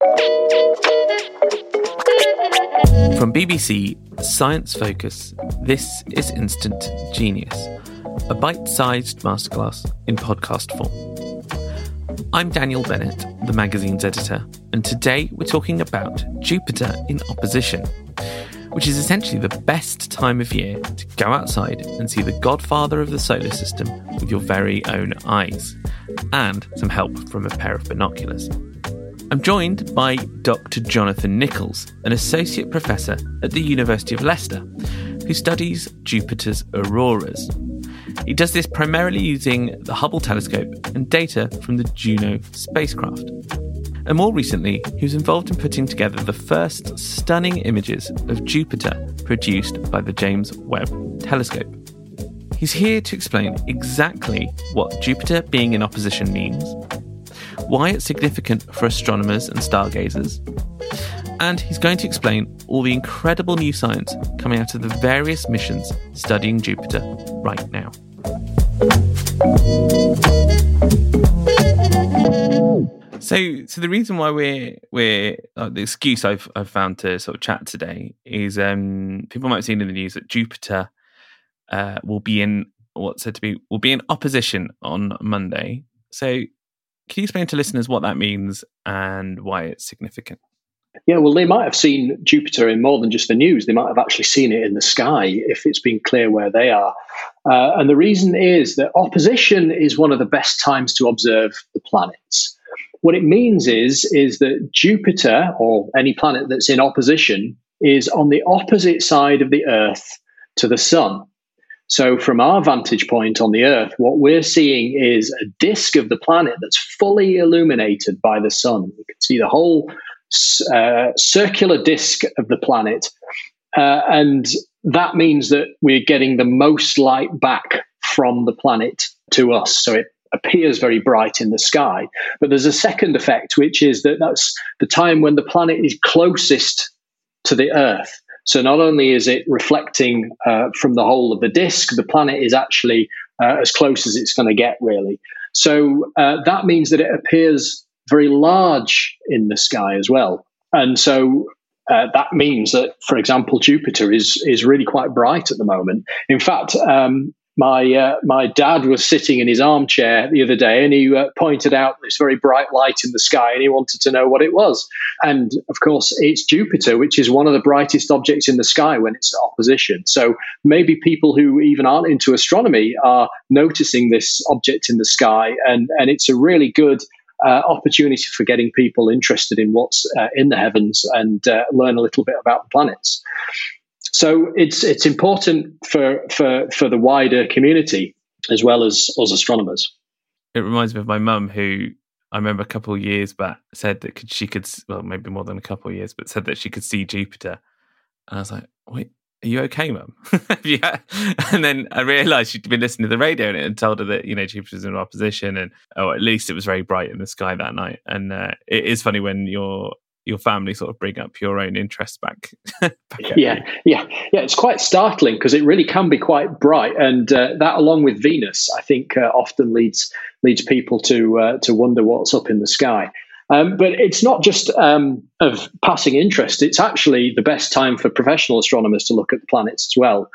From BBC Science Focus, this is Instant Genius, a bite sized masterclass in podcast form. I'm Daniel Bennett, the magazine's editor, and today we're talking about Jupiter in opposition, which is essentially the best time of year to go outside and see the godfather of the solar system with your very own eyes, and some help from a pair of binoculars. I'm joined by Dr. Jonathan Nichols, an associate professor at the University of Leicester, who studies Jupiter's auroras. He does this primarily using the Hubble telescope and data from the Juno spacecraft. And more recently, he was involved in putting together the first stunning images of Jupiter produced by the James Webb Telescope. He's here to explain exactly what Jupiter being in opposition means, why it's significant for astronomers and stargazers, and he's going to explain all the incredible new science coming out of the various missions studying Jupiter right now. So, so the reason why we're we're uh, the excuse I've I've found to sort of chat today is um, people might have seen in the news that Jupiter uh, will be in what's said to be will be in opposition on Monday. So, can you explain to listeners what that means and why it's significant? Yeah, well, they might have seen Jupiter in more than just the news. They might have actually seen it in the sky if it's been clear where they are. Uh, and the reason is that opposition is one of the best times to observe the planets. What it means is, is that Jupiter, or any planet that's in opposition, is on the opposite side of the Earth to the Sun. So, from our vantage point on the Earth, what we're seeing is a disk of the planet that's fully illuminated by the sun. You can see the whole uh, circular disk of the planet. Uh, and that means that we're getting the most light back from the planet to us. So, it appears very bright in the sky. But there's a second effect, which is that that's the time when the planet is closest to the Earth. So not only is it reflecting uh, from the whole of the disk, the planet is actually uh, as close as it's going to get, really. So uh, that means that it appears very large in the sky as well. And so uh, that means that, for example, Jupiter is is really quite bright at the moment. In fact, um, my uh, my dad was sitting in his armchair the other day, and he uh, pointed out this very bright light in the sky, and he wanted to know what it was. And of course, it's Jupiter, which is one of the brightest objects in the sky when it's opposition. So maybe people who even aren't into astronomy are noticing this object in the sky, and and it's a really good. Uh, opportunity for getting people interested in what's uh, in the heavens and uh, learn a little bit about the planets. So it's it's important for for for the wider community as well as us astronomers. It reminds me of my mum, who I remember a couple of years back said that she could, well, maybe more than a couple of years, but said that she could see Jupiter. And I was like, wait, are you okay, mum? yeah. And then I realized she'd been listening to the radio and it had told her that, you know, Jupiter's in opposition and, oh, at least it was very bright in the sky that night. And uh, it is funny when you're your family sort of bring up your own interests back. back yeah, yeah, yeah. It's quite startling because it really can be quite bright, and uh, that, along with Venus, I think uh, often leads leads people to uh, to wonder what's up in the sky. Um, but it's not just um, of passing interest; it's actually the best time for professional astronomers to look at the planets as well.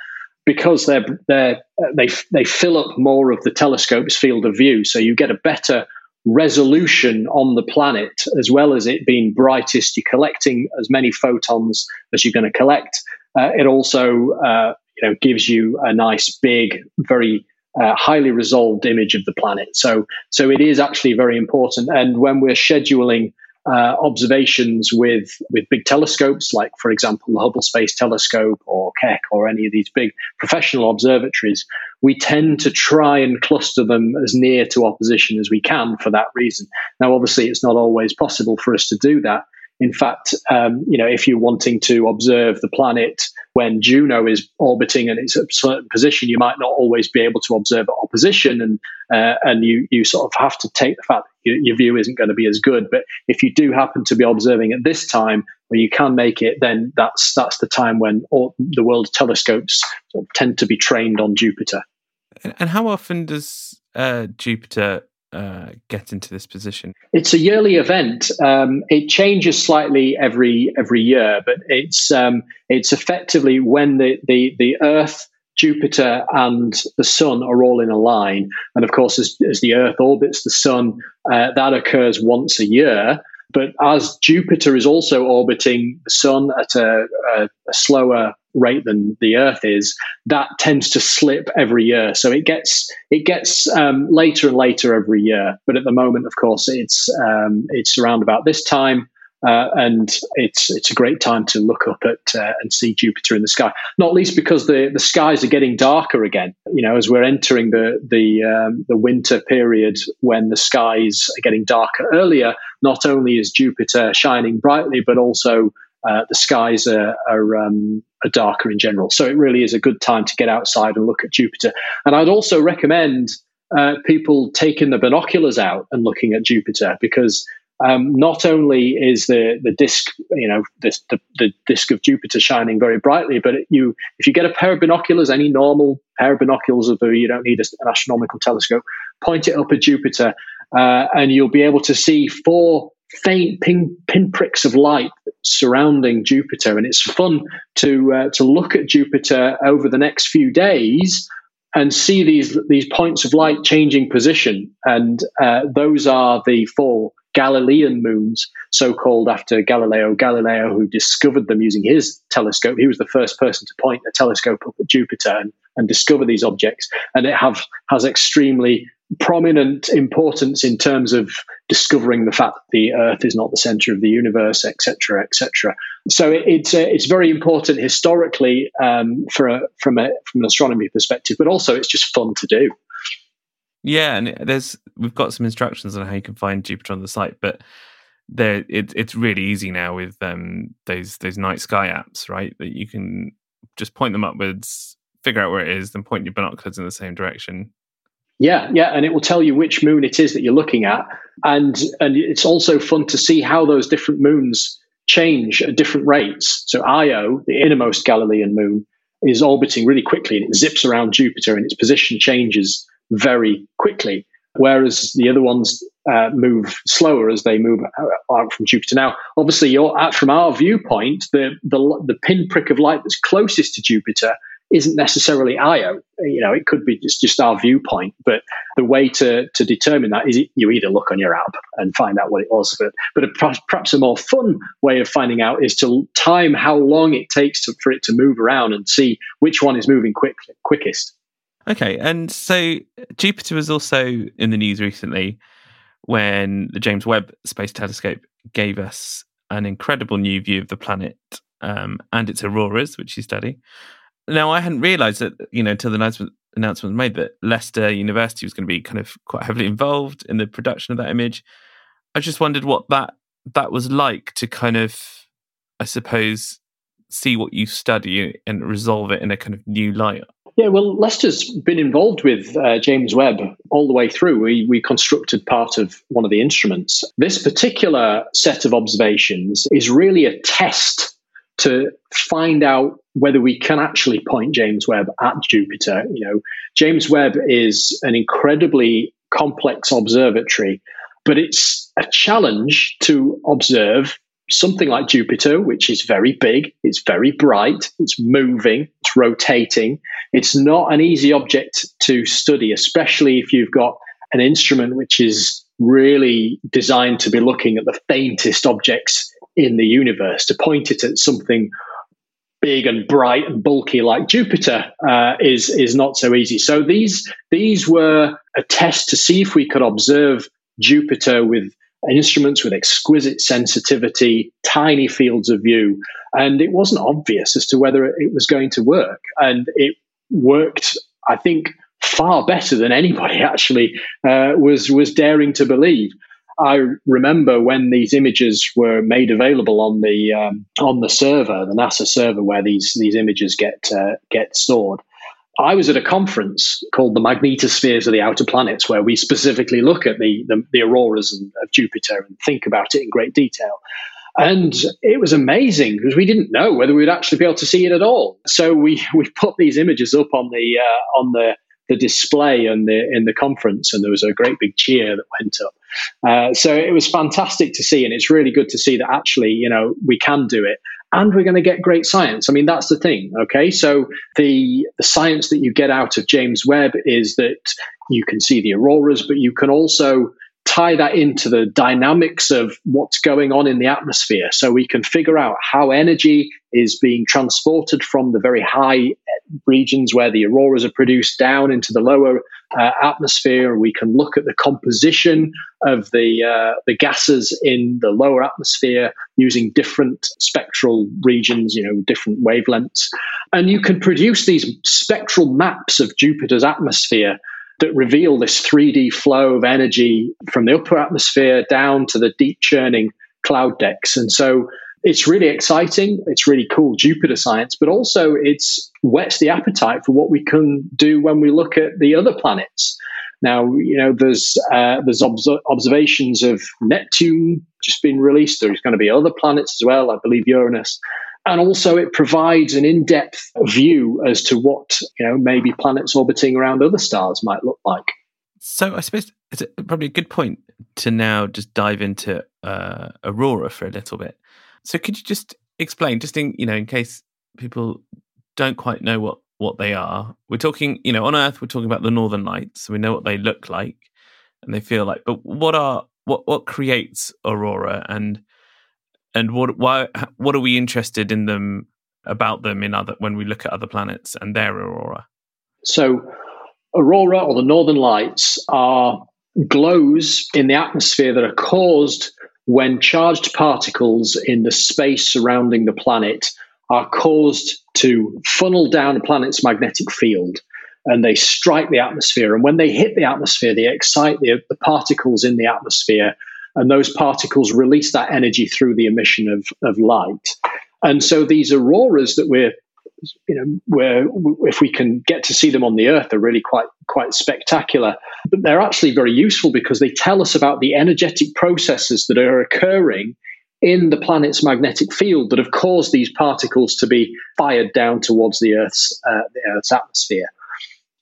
Because they're, they're, they they fill up more of the telescope's field of view, so you get a better resolution on the planet, as well as it being brightest, you're collecting as many photons as you're going to collect. Uh, it also uh, you know gives you a nice big, very uh, highly resolved image of the planet. So so it is actually very important. And when we're scheduling uh, observations with with big telescopes, like for example the Hubble Space Telescope or Keck or any of these big professional observatories, we tend to try and cluster them as near to opposition as we can for that reason. Now, obviously, it's not always possible for us to do that. In fact, um, you know, if you're wanting to observe the planet when Juno is orbiting and it's at a certain position, you might not always be able to observe at opposition, and uh, and you you sort of have to take the fact that your, view isn't going to be as good. But if you do happen to be observing at this time where you can make it, then that's that's the time when all the world's telescopes sort of tend to be trained on Jupiter. And how often does uh, Jupiter uh, get into this position? It's a yearly event. Um, it changes slightly every every year, but it's um, it's effectively when the, the the Earth, Jupiter, and the Sun are all in a line. And of course, as, as the Earth orbits the Sun, uh, that occurs once a year. But as Jupiter is also orbiting the Sun at a, a, a slower rate than the Earth is, that tends to slip every year. So it gets it gets um, later and later every year. But at the moment, of course, it's um, it's around about this time. Uh, and it's it's a great time to look up at uh, and see Jupiter in the sky. Not least because the, the skies are getting darker again. You know, as we're entering the the um, the winter period when the skies are getting darker earlier. Not only is Jupiter shining brightly, but also uh, the skies are, are, um, are, darker in general. So it really is a good time to get outside and look at Jupiter. And I'd also recommend uh, people taking the binoculars out and looking at Jupiter because um, not only is the the disk, you know, this, the, the disk of Jupiter shining very brightly, but you, if you get a pair of binoculars, any normal pair of binoculars, although you don't need an astronomical telescope, point it up at Jupiter, uh, and you'll be able to see four faint pin, pinpricks of light surrounding Jupiter, and it's fun to uh, to look at Jupiter over the next few days and see these these points of light changing position, and uh, those are the four Galilean moons, so called after Galileo Galilei, who discovered them using his telescope. He was the first person to point a telescope up at Jupiter and, and discover these objects, and it have has extremely prominent importance in terms of discovering the fact that the Earth is not the center of the universe, etc., etc. So it, it's uh, it's very important historically um, for a, from a from an astronomy perspective, but also it's just fun to do. Yeah, and there's we've got some instructions on how you can find Jupiter on the site, but there it, it's really easy now with um, those those night sky apps, right? That you can just point them upwards, figure out where it is, then point your binoculars in the same direction, yeah, yeah, and it will tell you which moon it is that you're looking at, and and it's also fun to see how those different moons change at different rates. So Io, the innermost Galilean moon, is orbiting really quickly and it zips around Jupiter, and its position changes very quickly. Whereas the other ones uh, move slower as they move out from Jupiter. Now, obviously, from our viewpoint, the, the the pinprick of light that's closest to Jupiter isn't necessarily Io. You know, it could be just, just our viewpoint, but the way to, to determine that is you either look on your app and find out what it was. But, but a, perhaps a more fun way of finding out is to time how long it takes to, for it to move around and see which one is moving quick, quickest. Okay, and so Jupiter was also in the news recently when the James Webb Space Telescope gave us an incredible new view of the planet um, and its auroras, which you study. Now, I hadn't realised that, you know, until the announcement, announcement was made that Leicester University was going to be kind of quite heavily involved in the production of that image. I just wondered what that that was like to kind of, I suppose, see what you study and resolve it in a kind of new light. Yeah, well, Leicester's been involved with uh, James Webb all the way through. We, we constructed part of one of the instruments. This particular set of observations is really a test to find out whether we can actually point James Webb at Jupiter. You know, James Webb is an incredibly complex observatory, but it's a challenge to observe something like Jupiter, which is very big, it's very bright, it's moving, it's rotating. It's not an easy object to study, especially if you've got an instrument which is really designed to be looking at the faintest objects in the universe to point it at something big and bright and bulky like Jupiter uh, is is not so easy. So these these were a test to see if we could observe Jupiter with instruments with exquisite sensitivity, tiny fields of view, and it wasn't obvious as to whether it was going to work. And it worked, I think, far better than anybody actually uh, was was daring to believe. I remember when these images were made available on the um, on the server, the NASA server, where these these images get uh, get stored. I was at a conference called the Magnetospheres of the Outer Planets, where we specifically look at the the, the auroras of Jupiter and think about it in great detail. And it was amazing because we didn't know whether we'd actually be able to see it at all. So we we put these images up on the uh, on the the display in the in the conference, and there was a great big cheer that went up. Uh, so it was fantastic to see, and it's really good to see that actually, you know, we can do it, and we're going to get great science. I mean, that's the thing. Okay, so the the science that you get out of James Webb is that you can see the auroras, but you can also tie that into the dynamics of what's going on in the atmosphere. So we can figure out how energy is being transported from the very high regions where the auroras are produced down into the lower uh, atmosphere. We can look at the composition of the uh, the gases in the lower atmosphere using different spectral regions you know different wavelengths. And you can produce these spectral maps of Jupiter's atmosphere that reveal this 3D flow of energy from the upper atmosphere down to the deep churning cloud decks. And so it's really exciting. It's really cool Jupiter science, but also it's whets the appetite for what we can do when we look at the other planets. Now, you know, there's uh, there's obs- observations of Neptune just been released. There's going to be other planets as well. I believe Uranus. And also, it provides an in depth view as to what, you know, maybe planets orbiting around other stars might look like. So, I suppose it's probably a good point to now just dive into uh, Aurora for a little bit. So, could you just explain, just in, you know, in case people don't quite know what, what they are? We're talking, you know, on Earth, we're talking about the Northern Lights. So we know what they look like and they feel like, but what are, what, what creates Aurora and, and what why what are we interested in them about them in other when we look at other planets and their aurora? So, aurora or the northern lights are glows in the atmosphere that are caused when charged particles in the space surrounding the planet are caused to funnel down a planet's magnetic field and they strike the atmosphere. And when they hit the atmosphere, they excite the, the particles in the atmosphere and those particles release that energy through the emission of, of light. And so these auroras that we're you know, where if we can get to see them on the Earth, they're really quite quite spectacular. But they're actually very useful because they tell us about the energetic processes that are occurring in the planet's magnetic field that have caused these particles to be fired down towards the Earth's uh, the Earth's atmosphere.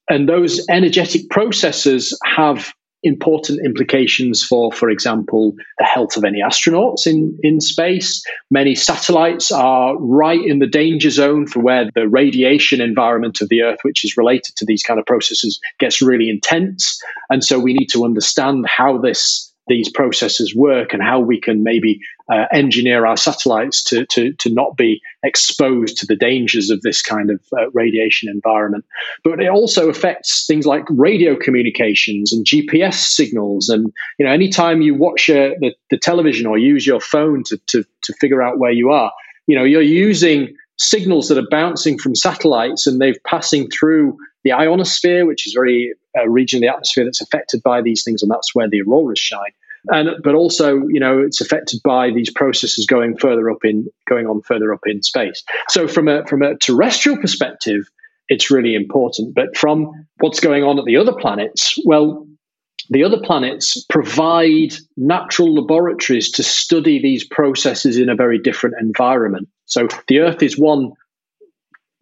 And those energetic processes have important implications for, for example, the health of any astronauts in, in space. Many satellites are right in the danger zone for where the radiation environment of the Earth, which is related to these kind of processes, gets really intense. And so we need to understand how this these processes work and how we can maybe uh, engineer our satellites to, to, to not be exposed to the dangers of this kind of uh, radiation environment. But it also affects things like radio communications and GPS signals. And you know, anytime you watch uh, the, the television or use your phone to, to, to figure out where you are, you know, you're using signals that are bouncing from satellites and they're passing through the ionosphere, which is very a uh, region of the atmosphere that's affected by these things, and that's where the auroras shine and but also you know it's affected by these processes going further up in going on further up in space. So from a from a terrestrial perspective it's really important. But from what's going on at the other planets well the other planets provide natural laboratories to study these processes in a very different environment. So the earth is one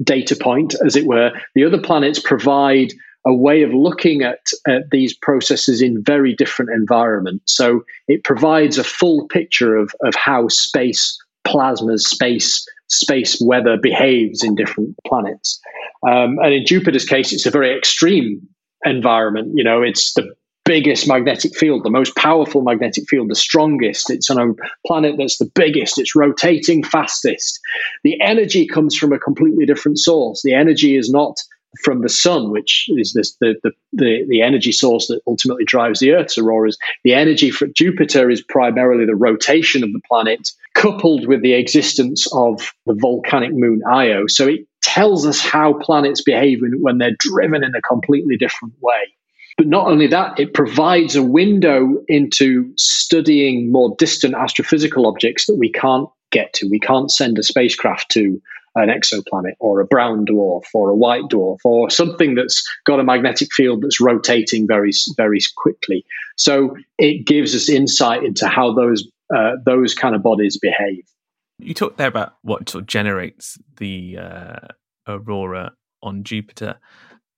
data point as it were. The other planets provide a way of looking at, at these processes in very different environments. So it provides a full picture of, of how space plasmas, space space weather behaves in different planets. Um, and in Jupiter's case, it's a very extreme environment. You know, it's the biggest magnetic field, the most powerful magnetic field, the strongest. It's on a planet that's the biggest, it's rotating fastest. The energy comes from a completely different source. The energy is not from the sun, which is this, the, the, the, the, energy source that ultimately drives the Earth's auroras. The energy for Jupiter is primarily the rotation of the planet, coupled with the existence of the volcanic moon Io. So it tells us how planets behave when they're driven in a completely different way. But not only that, it provides a window into studying more distant astrophysical objects that we can't get to. We can't send a spacecraft to an exoplanet or a brown dwarf or a white dwarf or something that's got a magnetic field that's rotating very very quickly. So it gives us insight into how those uh, those kind of bodies behave. You talked there about what sort of generates the uh, aurora on Jupiter.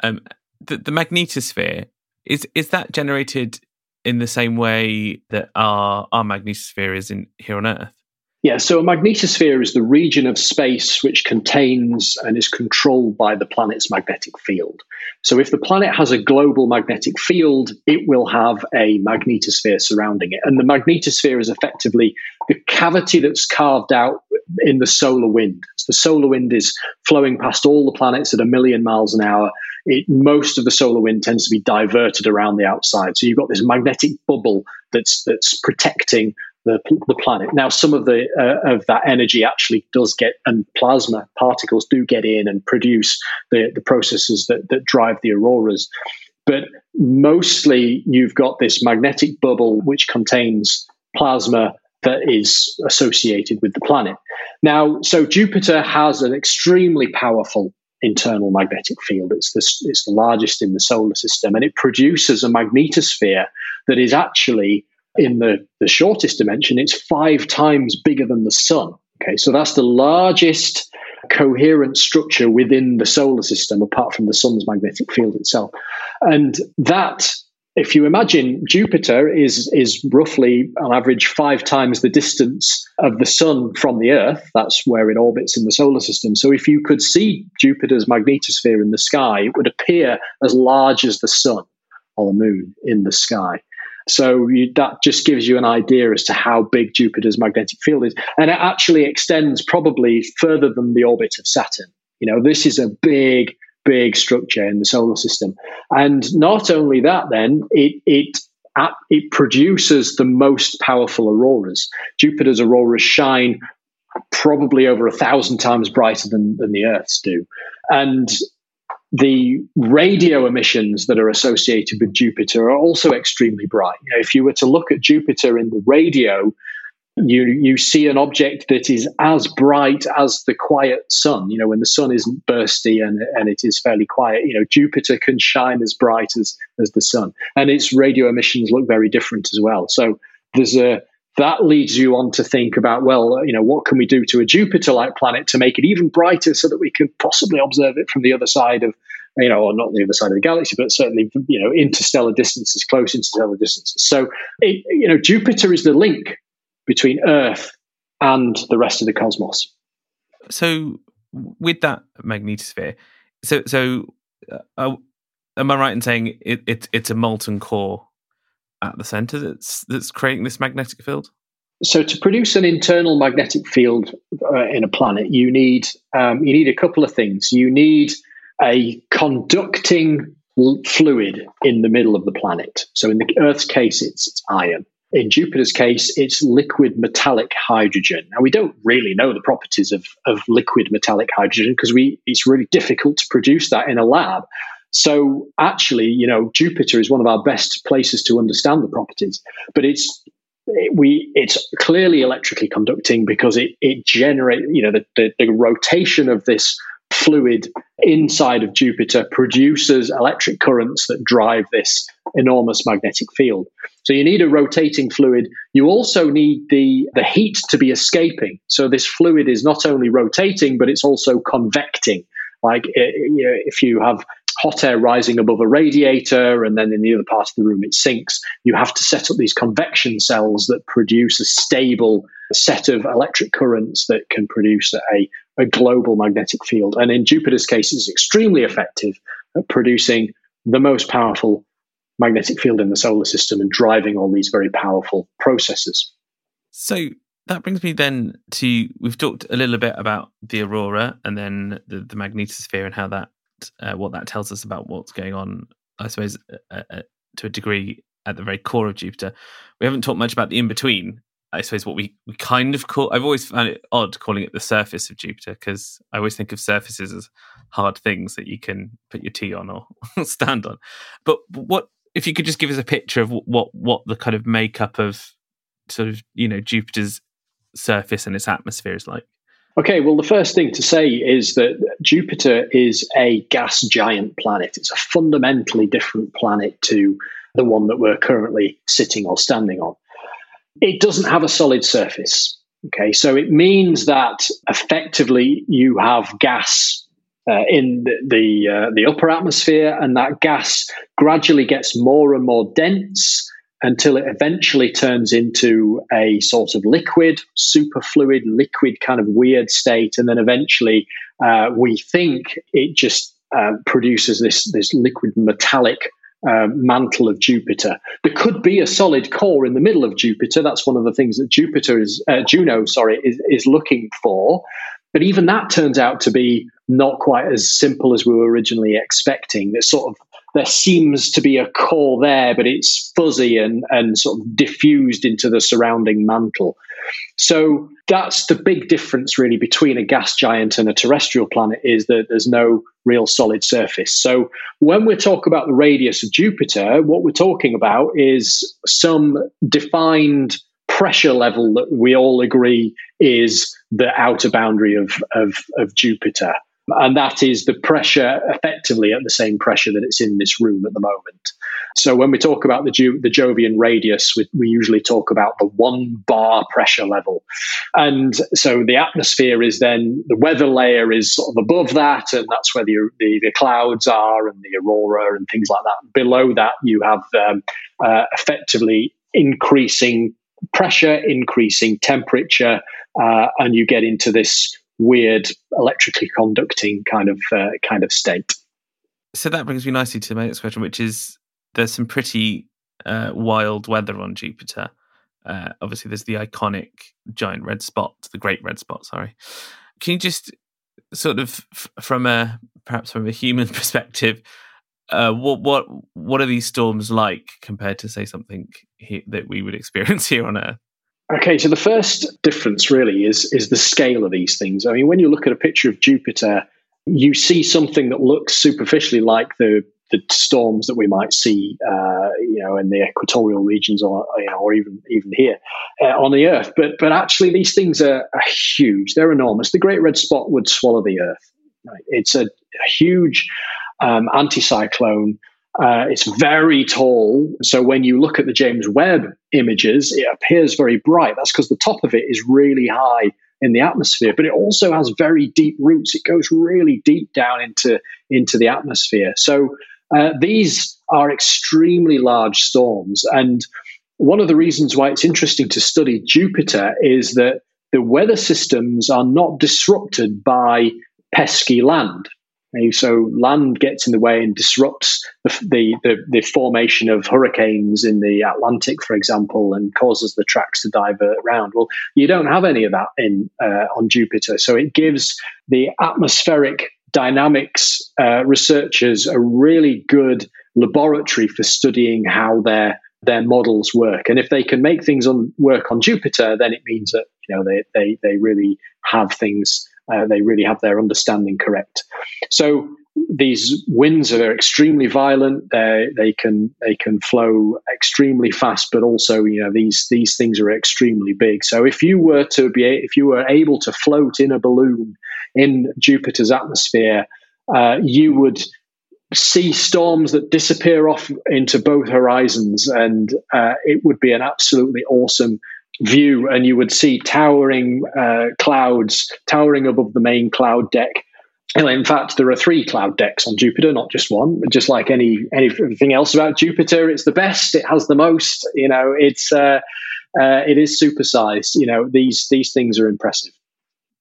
Um, the, the magnetosphere is is that generated in the same way that our our magnetosphere is in here on Earth? Yeah, so a magnetosphere is the region of space which contains and is controlled by the planet's magnetic field. So if the planet has a global magnetic field, it will have a magnetosphere surrounding it. And the magnetosphere is effectively the cavity that's carved out in the solar wind. So the solar wind is flowing past all the planets at a million miles an hour. It, most of the solar wind tends to be diverted around the outside. So you've got this magnetic bubble that's that's protecting the, the planet. Now, some of the uh, of that energy actually does get, and plasma particles do get in and produce the, the processes that, that drive the auroras. But mostly, you've got this magnetic bubble which contains plasma that is associated with the planet. Now, so Jupiter has an extremely powerful internal magnetic field. It's the, it's the largest in the solar system, and it produces a magnetosphere that is actually in the, the shortest dimension, it's five times bigger than the sun. Okay, so that's the largest coherent structure within the solar system, apart from the sun's magnetic field itself. And that, if you imagine Jupiter is, is roughly on average five times the distance of the sun from the Earth, that's where it orbits in the solar system. So if you could see Jupiter's magnetosphere in the sky, it would appear as large as the sun or the moon in the sky. So you, that just gives you an idea as to how big Jupiter's magnetic field is. And it actually extends probably further than the orbit of Saturn. You know, this is a big, big structure in the solar system. And not only that, then, it, it it produces the most powerful auroras. Jupiter's auroras shine probably over a thousand times brighter than, than the Earth's do. And the radio emissions that are associated with Jupiter are also extremely bright. You know, if you were to look at Jupiter in the radio, you you see an object that is as bright as the quiet sun. You know, when the sun isn't bursty and, and it is fairly quiet, you know, Jupiter can shine as bright as as the sun, and its radio emissions look very different as well. So there's a that leads you on to think about well you know what can we do to a jupiter like planet to make it even brighter so that we can possibly observe it from the other side of you know or not the other side of the galaxy but certainly you know interstellar distances close interstellar distances. So it, you know jupiter is the link between earth and the rest of the cosmos. So with that magnetosphere so so uh, am i right in saying it, it it's a molten core at the center that's that's creating this magnetic field? So to produce an internal magnetic field uh, in a planet, you need um, you need a couple of things. You need a conducting fluid in the middle of the planet. So in the Earth's case, it's, it's iron. In Jupiter's case, it's liquid metallic hydrogen. Now, we don't really know the properties of, of liquid metallic hydrogen because we it's really difficult to produce that in a lab. So actually, you know, Jupiter is one of our best places to understand the properties, but it's it, we it's clearly electrically conducting because it it generates you know the, the, the rotation of this fluid inside of Jupiter produces electric currents that drive this enormous magnetic field. So you need a rotating fluid. You also need the, the heat to be escaping. So this fluid is not only rotating, but it's also convecting. Like eh, you know, if you have hot air rising above a radiator, and then in the other part of the room it sinks. You have to set up these convection cells that produce a stable set of electric currents that can produce a, a global magnetic field. And in Jupiter's case, it's extremely effective at producing the most powerful magnetic field in the solar system and driving all these very powerful processes. So that brings me then to we've talked a little bit about the aurora and then the, the magnetosphere and how that uh, what that tells us about what's going on. I suppose uh, uh, to a degree at the very core of Jupiter. We haven't talked much about the in between. I suppose what we, we kind of call. I've always found it odd calling it the surface of Jupiter because I always think of surfaces as hard things that you can put your tea on or stand on. But what if you could just give us a picture of what what the kind of makeup of sort of you know Jupiter's surface and its atmosphere is like? Okay, well, the first thing to say is that Jupiter is a gas giant planet. It's a fundamentally different planet to the one that we're currently sitting or standing on. It doesn't have a solid surface. Okay, so it means that effectively you have gas uh, in the the, uh, the upper atmosphere, and that gas gradually gets more and more dense until it eventually turns into a sort of liquid, superfluid, liquid kind of weird state, and then eventually uh, we think it just uh, produces this this liquid metallic uh, mantle of Jupiter. There could be a solid core in the middle of Jupiter. That's one of the things that Jupiter is uh, Juno, sorry, is, is looking for. But even that turns out to be not quite as simple as we were originally expecting. There's sort of there seems to be a core there, but it's fuzzy and, and sort of diffused into the surrounding mantle. So that's the big difference, really, between a gas giant and a terrestrial planet is that there's no real solid surface. So when we talk about the radius of Jupiter, what we're talking about is some defined pressure level that we all agree is the outer boundary of, of, of Jupiter. And that is the pressure effectively at the same pressure that it's in this room at the moment. So when we talk about the, Ju- the Jovian radius, we, we usually talk about the one bar pressure level. And so the atmosphere is then, the weather layer is sort of above that, and that's where the, the, the clouds are and the aurora and things like that. Below that, you have um, uh, effectively increasing pressure, increasing temperature, uh, and you get into this weird electrically conducting kind of uh, kind of state. So that brings me nicely to my next question, which is there's some pretty uh, wild weather on Jupiter. Uh, obviously, there's the iconic giant red spot, the great red spot. Sorry, can you just sort of from a perhaps from a human perspective, uh, what what what are these storms like compared to say something he, that we would experience here on Earth? Okay, so the first difference really is is the scale of these things. I mean, when you look at a picture of Jupiter, you see something that looks superficially like the the storms that we might see, uh, you know, in the equatorial regions, or you know, or even even here uh, on the Earth. But but actually, these things are, are, huge. They're enormous. The Great Red Spot would swallow the Earth. Right? It's a, a huge um, anticyclone uh, it's very tall. So when you look at the James Webb images, it appears very bright. That's because the top of it is really high in the atmosphere, but it also has very deep roots. It goes really deep down into, into the atmosphere. So uh, these are extremely large storms. And one of the reasons why it's interesting to study Jupiter is that the weather systems are not disrupted by pesky land. So land gets in the way and disrupts the, the, the, formation of hurricanes in the Atlantic, for example, and causes the tracks to divert around. Well, you don't have any of that in uh, on Jupiter, so it gives the atmospheric dynamics uh, researchers a really good laboratory for studying how their their models work. And if they can make things on, work on Jupiter, then it means that you know they they, they really have things uh, they really have their understanding correct. So these winds are extremely violent. They they can they can flow extremely fast, but also you know these these things are extremely big. So if you were to be if you were able to float in a balloon in Jupiter's atmosphere, uh, you would see storms that disappear off into both horizons, and uh, it would be an absolutely awesome view, and you would see towering uh, clouds towering above the main cloud deck. And in fact, there are three cloud decks on Jupiter, not just one. Just like any anything else about Jupiter, it's the best. It has the most. You know, it's uh, uh, it is supersized. You know, these these things are impressive.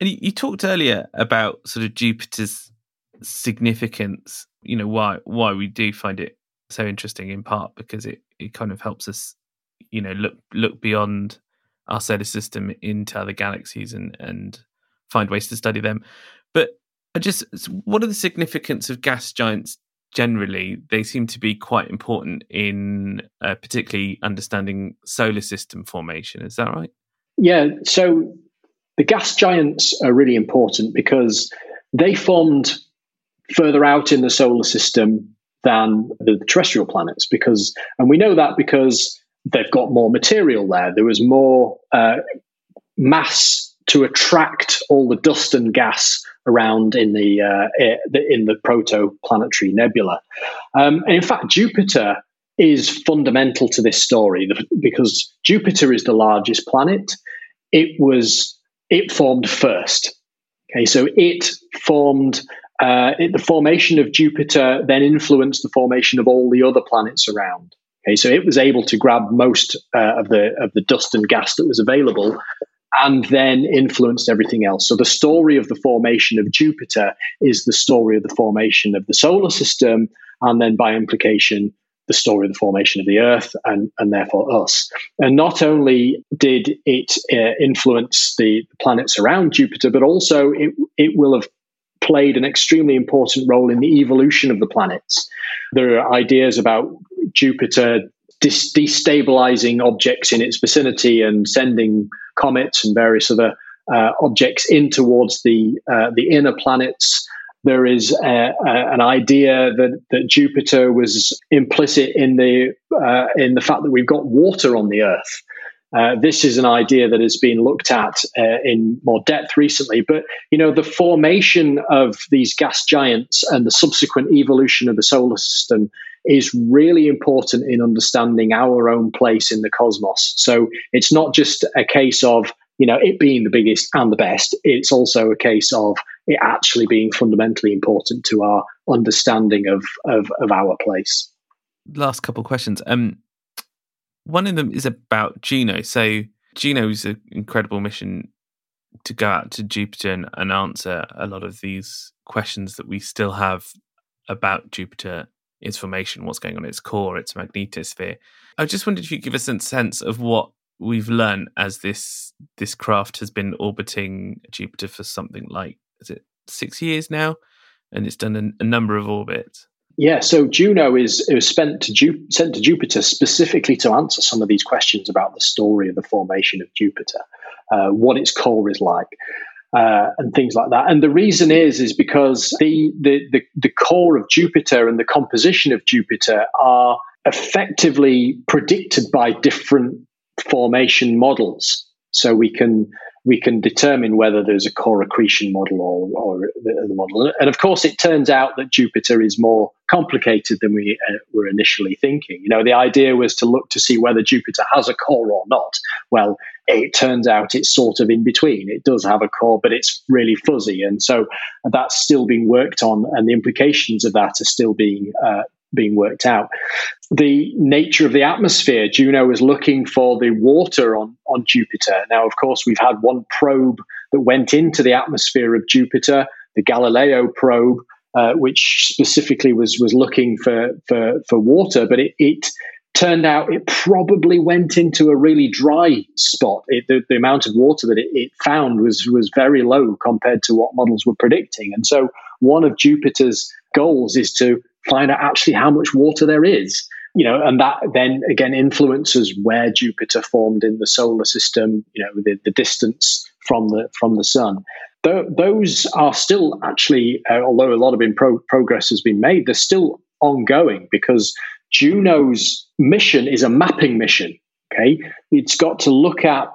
And you talked earlier about sort of Jupiter's significance. You know why why we do find it so interesting in part because it, it kind of helps us, you know, look look beyond our solar system into other galaxies and and find ways to study them. But I just what are the significance of gas giants generally? They seem to be quite important in uh, particularly understanding solar system formation. Is that right? Yeah. So the gas giants are really important because they formed further out in the solar system than the terrestrial planets because and we know that because they've got more material there. There was more uh, mass to attract all the dust and gas around in the uh, in the protoplanetary nebula. Um, and in fact jupiter is fundamental to this story because jupiter is the largest planet. It was it formed first. Okay so it formed uh, it, the formation of Jupiter then influenced the formation of all the other planets around. Okay, so it was able to grab most uh, of the of the dust and gas that was available, and then influenced everything else. So the story of the formation of Jupiter is the story of the formation of the solar system, and then by implication, the story of the formation of the Earth and, and therefore us. And not only did it uh, influence the planets around Jupiter, but also it, it will have played an extremely important role in the evolution of the planets. There are ideas about Jupiter dis- destabilizing objects in its vicinity and sending comets and various other uh, objects in towards the uh, the inner planets. There is a, a, an idea that, that Jupiter was implicit in the uh, in the fact that we've got water on the Earth, uh, this is an idea that has been looked at uh, in more depth recently. But you know, the formation of these gas giants and the subsequent evolution of the solar system is really important in understanding our own place in the cosmos. So it's not just a case of you know it being the biggest and the best. It's also a case of it actually being fundamentally important to our understanding of of, of our place. Last couple questions. Um, one of them is about Juno. So Juno is an incredible mission to go out to Jupiter and, and answer a lot of these questions that we still have about Jupiter, its formation, what's going on its core, its magnetosphere. I just wondered if you give us a sense of what we've learned as this this craft has been orbiting Jupiter for something like is it six years now, and it's done a, a number of orbits. Yeah, so Juno is it was spent to Ju- sent to Jupiter specifically to answer some of these questions about the story of the formation of Jupiter, uh, what its core is like, uh, and things like that. And the reason is is because the, the the the core of Jupiter and the composition of Jupiter are effectively predicted by different formation models. So we can we can determine whether there's a core accretion model or, or the, the, model. And of course, it turns out that Jupiter is more complicated than we uh, were initially thinking. You know, the idea was to look to see whether Jupiter has a core or not. Well, it turns out it's sort of in between. It does have a core, but it's really fuzzy. And so that's still being worked on, and the implications of that are still being uh, being worked out. The nature of the atmosphere, Juno was looking for the water on, on Jupiter. Now, of course, we've had one probe that went into the atmosphere of Jupiter, the Galileo probe, uh, which specifically was was looking for for, for water, but it, it turned out it probably went into a really dry spot. It, the, the, amount of water that it, it, found was was very low compared to what models were predicting. And so, one of Jupiter's goals is to find out actually how much water there is you know and that then again influences where jupiter formed in the solar system you know the, the distance from the from the sun. Th- those are still actually uh, although a lot of pro- progress has been made they're still ongoing because juno's mission is a mapping mission okay? It's got to look at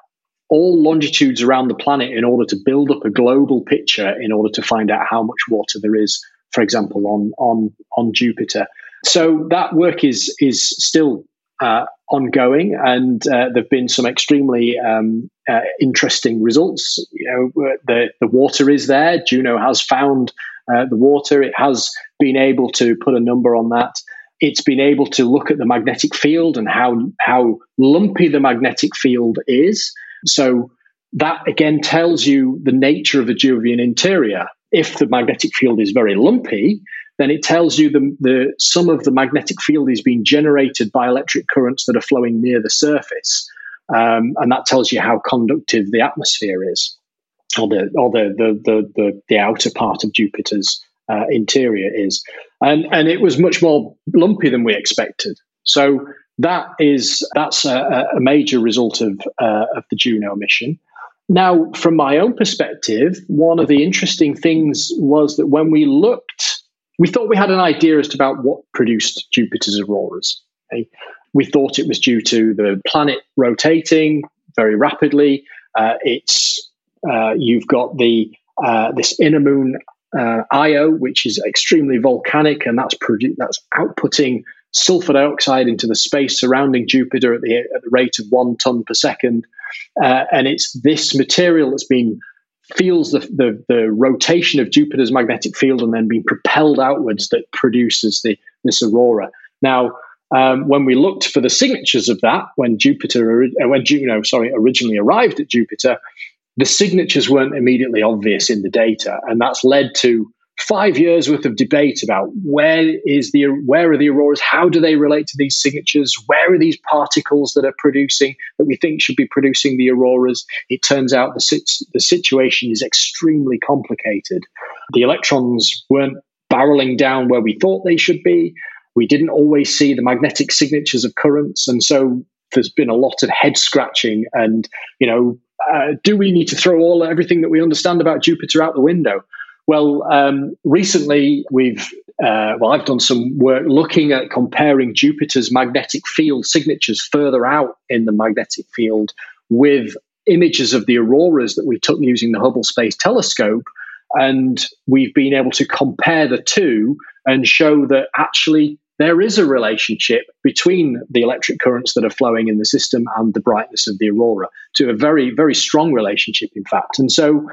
all longitudes around the planet in order to build up a global picture in order to find out how much water there is for example, on on on Jupiter. So that work is is still uh, ongoing, and uh, there've been some extremely um, uh, interesting results. You know, the the water is there. Juno has found uh, the water. It has been able to put a number on that. It's been able to look at the magnetic field and how how lumpy the magnetic field is. So that again tells you the nature of the Jovian interior if the magnetic field is very lumpy, then it tells you the, the some of the magnetic field is being generated by electric currents that are flowing near the surface, um, and that tells you how conductive the atmosphere is, or the or the the the, the, the outer part of Jupiter's uh, interior is, and and it was much more lumpy than we expected. So that is that's a, a major result of uh, of the Juno mission. Now, from my own perspective, one of the interesting things was that when we looked, we thought we had an idea as to about what produced Jupiter's auroras. Okay? We thought it was due to the planet rotating very rapidly. Uh, it's uh, you've got the uh, this inner moon uh, Io, which is extremely volcanic, and that's produ- that's outputting sulfur dioxide into the space surrounding Jupiter at the, at the rate of one ton per second. Uh, and it's this material that's been feels the, the, the, rotation of Jupiter's magnetic field and then being propelled outwards that produces the, this aurora. Now, um, when we looked for the signatures of that, when Jupiter, uh, when Juno, sorry, originally arrived at Jupiter, the signatures weren't immediately obvious in the data, and that's led to five years worth of debate about where is the where are the auroras how do they relate to these signatures where are these particles that are producing that we think should be producing the auroras. It turns out the, the situation is extremely complicated. The electrons weren't barreling down where we thought they should be. We didn't always see the magnetic signatures of currents. And so there's been a lot of head scratching and you know uh, do we need to throw all everything that we understand about jupiter out the window well, um, recently we've uh, well, I've done some work looking at comparing Jupiter's magnetic field signatures further out in the magnetic field with images of the auroras that we took using the Hubble Space Telescope. And we've been able to compare the two and show that actually there is a relationship between the electric currents that are flowing in the system and the brightness of the aurora, to a very, very strong relationship, in fact. And so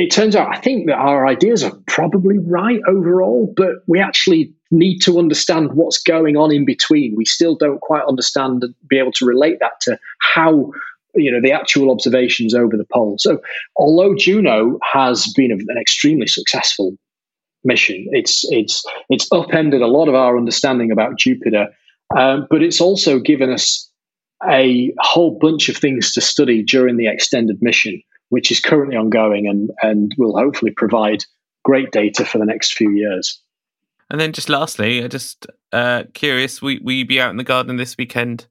it turns out I think that our ideas are probably right overall, but we actually need to understand what's going on in between. We still don't quite understand and be able to relate that to how you know the actual observations over the pole. So, although Juno has been an extremely successful mission, it's it's it's upended a lot of our understanding about Jupiter, um, but it's also given us a whole bunch of things to study during the extended mission which is currently ongoing and, and will hopefully provide great data for the next few years. And then just lastly, just uh, curious, will, will you be out in the garden this weekend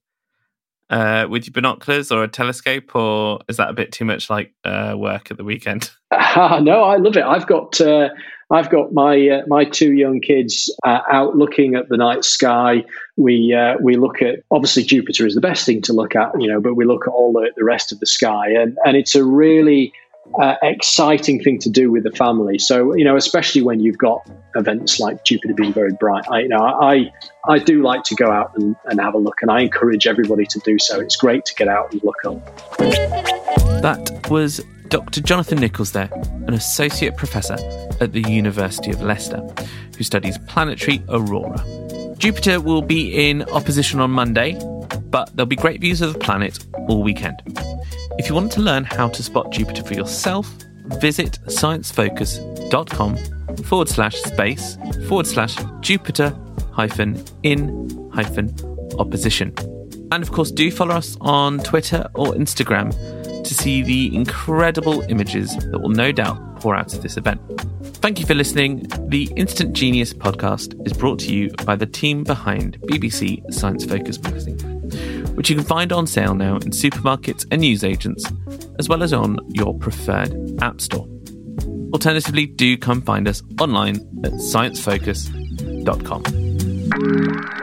uh, with your binoculars or a telescope, or is that a bit too much like uh, work at the weekend? No, I love it. I've got uh, I've got my uh, my two young kids uh, out looking at the night sky. We uh, we look at obviously Jupiter is the best thing to look at, you know, but we look at all the, the rest of the sky, and and it's a really uh, exciting thing to do with the family. So you know, especially when you've got events like Jupiter being very bright. I you know I I do like to go out and, and have a look, and I encourage everybody to do so. It's great to get out and look up. That was Dr. Jonathan Nichols there, an associate professor at the University of Leicester, who studies planetary aurora. Jupiter will be in opposition on Monday, but there'll be great views of the planet all weekend. If you want to learn how to spot Jupiter for yourself, visit sciencefocus.com forward slash space forward slash Jupiter hyphen in hyphen opposition. And of course, do follow us on Twitter or Instagram to see the incredible images that will no doubt pour out of this event. Thank you for listening. The Instant Genius podcast is brought to you by the team behind BBC Science Focus magazine, which you can find on sale now in supermarkets and newsagents, as well as on your preferred app store. Alternatively, do come find us online at sciencefocus.com.